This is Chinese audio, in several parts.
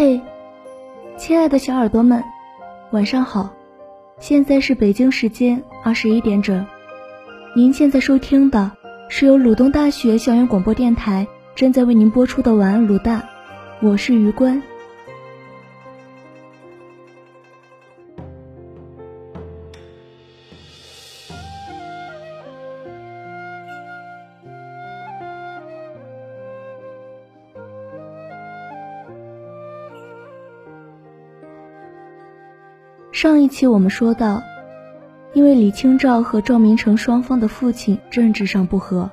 嘿，亲爱的小耳朵们，晚上好！现在是北京时间二十一点整。您现在收听的是由鲁东大学校园广播电台正在为您播出的晚安鲁大，我是余关。上一期我们说到，因为李清照和赵明诚双方的父亲政治上不和，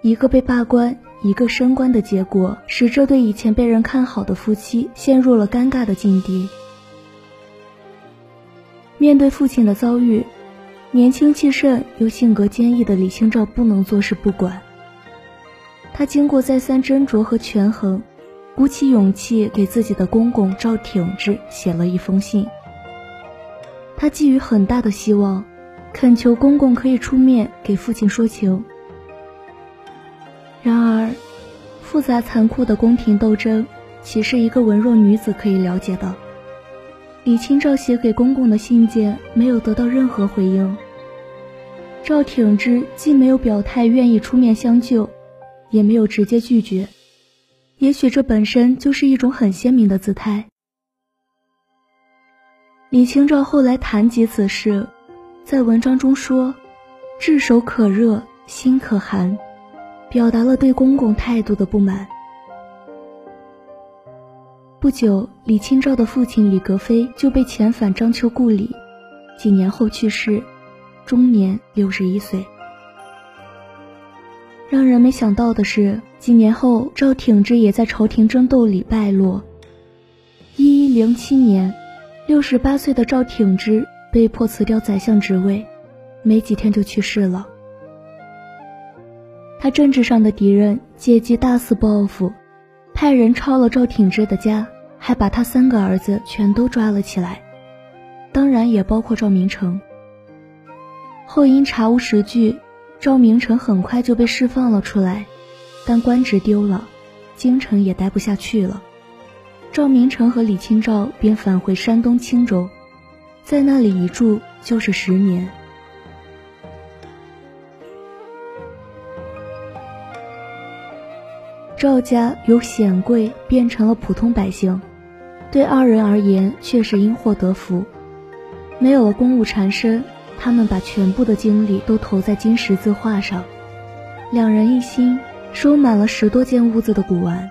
一个被罢官，一个升官的结果，使这对以前被人看好的夫妻陷入了尴尬的境地。面对父亲的遭遇，年轻气盛又性格坚毅的李清照不能坐视不管。他经过再三斟酌和权衡，鼓起勇气给自己的公公赵挺之写了一封信。他寄予很大的希望，恳求公公可以出面给父亲说情。然而，复杂残酷的宫廷斗争，岂是一个文弱女子可以了解的？李清照写给公公的信件没有得到任何回应。赵挺之既没有表态愿意出面相救，也没有直接拒绝。也许这本身就是一种很鲜明的姿态。李清照后来谈及此事，在文章中说：“炙手可热心可寒”，表达了对公公态度的不满。不久，李清照的父亲李格非就被遣返章丘故里，几年后去世，终年六十一岁。让人没想到的是，几年后赵挺之也在朝廷争斗里败落。一一零七年。六十八岁的赵挺之被迫辞掉宰相职位，没几天就去世了。他政治上的敌人借机大肆报复，派人抄了赵挺之的家，还把他三个儿子全都抓了起来，当然也包括赵明诚。后因查无实据，赵明诚很快就被释放了出来，但官职丢了，京城也待不下去了。赵明诚和李清照便返回山东青州，在那里一住就是十年。赵家由显贵变成了普通百姓，对二人而言却是因祸得福。没有了公务缠身，他们把全部的精力都投在金石字画上，两人一心收满了十多间屋子的古玩。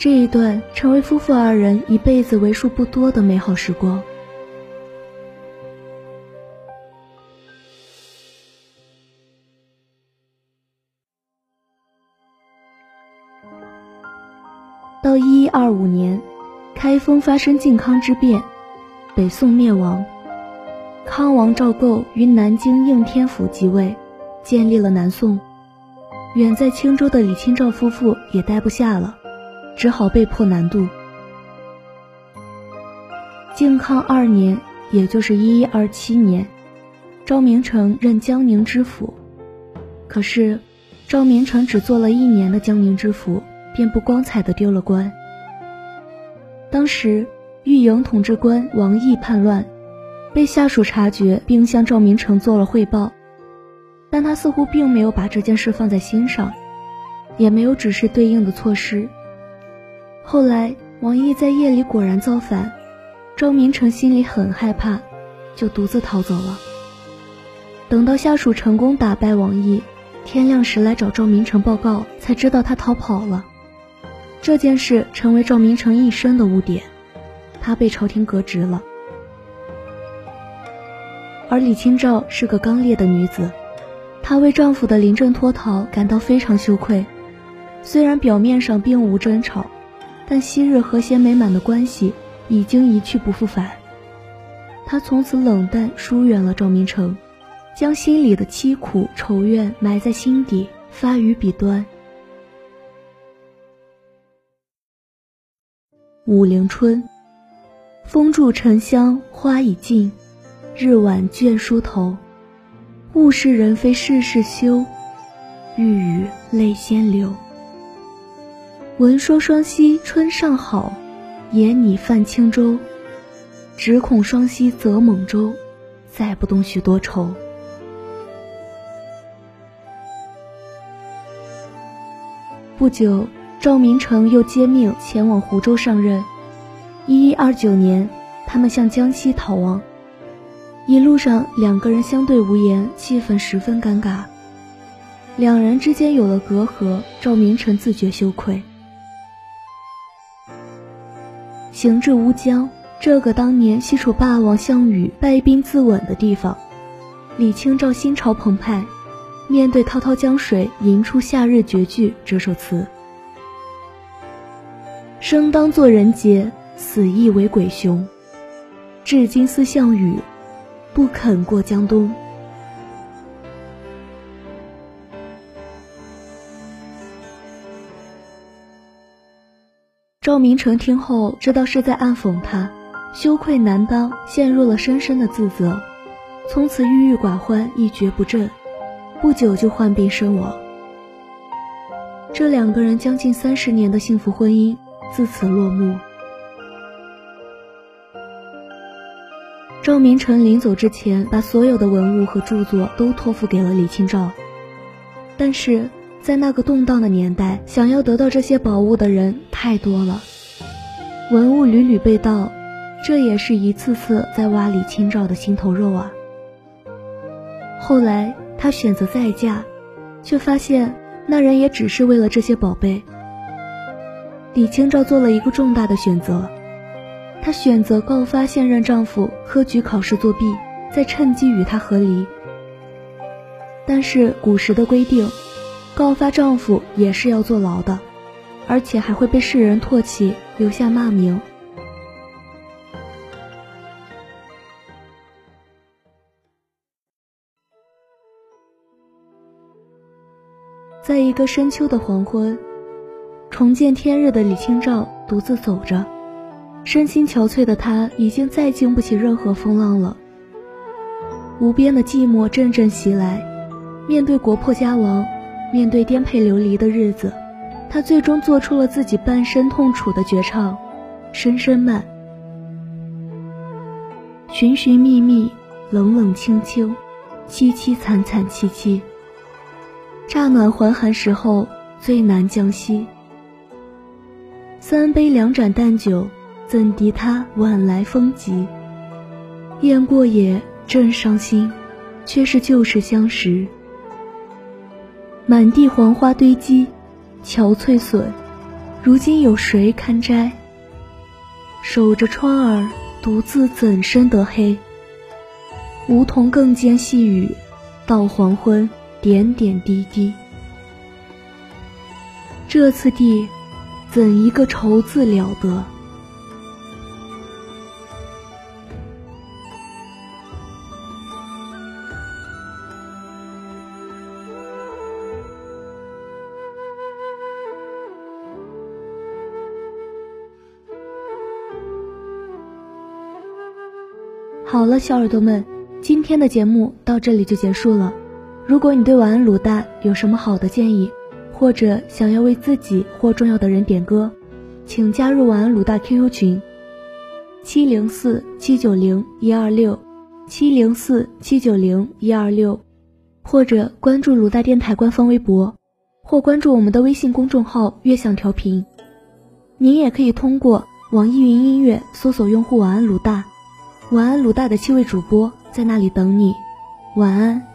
这一段成为夫妇二人一辈子为数不多的美好时光。到一一二五年，开封发生靖康之变，北宋灭亡，康王赵构于南京应天府即位，建立了南宋。远在青州的李清照夫妇也待不下了。只好被迫南渡。靖康二年，也就是一一二七年，赵明诚任江宁知府。可是，赵明诚只做了一年的江宁知府，便不光彩的丢了官。当时，御营统治官王毅叛乱，被下属察觉，并向赵明诚做了汇报，但他似乎并没有把这件事放在心上，也没有指示对应的措施。后来，王毅在夜里果然造反，赵明诚心里很害怕，就独自逃走了。等到下属成功打败王毅，天亮时来找赵明诚报告，才知道他逃跑了。这件事成为赵明诚一生的污点，他被朝廷革职了。而李清照是个刚烈的女子，她为丈夫的临阵脱逃感到非常羞愧，虽然表面上并无争吵。但昔日和谐美满的关系已经一去不复返，他从此冷淡疏远了赵明诚，将心里的凄苦仇怨埋在心底，发于笔端。武陵春，风住沉香花已尽，日晚倦梳头。物是人非事事休，欲语泪先流。闻说双溪春尚好，野拟泛轻舟，只恐双溪舴猛舟，载不动许多愁。不久，赵明诚又接命前往湖州上任。一一二九年，他们向江西逃亡。一路上，两个人相对无言，气氛十分尴尬。两人之间有了隔阂，赵明诚自觉羞愧。行至乌江，这个当年西楚霸王项羽败兵自刎的地方，李清照心潮澎湃，面对滔滔江水，吟出《夏日绝句》这首词：“生当作人杰，死亦为鬼雄。至今思项羽。”不肯过江东。赵明诚听后知道是在暗讽他，羞愧难当，陷入了深深的自责，从此郁郁寡欢，一蹶不振，不久就患病身亡。这两个人将近三十年的幸福婚姻自此落幕。赵明诚临走之前，把所有的文物和著作都托付给了李清照。但是在那个动荡的年代，想要得到这些宝物的人太多了，文物屡屡被盗，这也是一次次在挖李清照的心头肉啊。后来他选择再嫁，却发现那人也只是为了这些宝贝。李清照做了一个重大的选择。她选择告发现任丈夫科举考试作弊，再趁机与他和离。但是古时的规定，告发丈夫也是要坐牢的，而且还会被世人唾弃，留下骂名。在一个深秋的黄昏，重见天日的李清照独自走着。身心憔悴的她，已经再经不起任何风浪了。无边的寂寞阵阵袭来，面对国破家亡，面对颠沛流离的日子，他最终做出了自己半生痛楚的绝唱：声声慢，寻寻觅觅，冷冷清清，凄凄惨惨戚戚。乍暖还寒时候，最难将息。三杯两盏淡酒。怎敌他晚来风急？雁过也，正伤心，却是旧时相识。满地黄花堆积，憔悴损，如今有谁堪摘？守着窗儿，独自怎生得黑？梧桐更兼细雨，到黄昏，点点滴滴。这次第，怎一个愁字了得！好了，小耳朵们，今天的节目到这里就结束了。如果你对晚安卤蛋有什么好的建议，或者想要为自己或重要的人点歌，请加入晚安卤蛋 QQ 群：七零四七九零一二六七零四七九零一二六，或者关注卤蛋电台官方微博，或关注我们的微信公众号“悦享调频”。您也可以通过网易云音乐搜索用户“晚安卤蛋”。晚安，鲁大的七位主播在那里等你。晚安。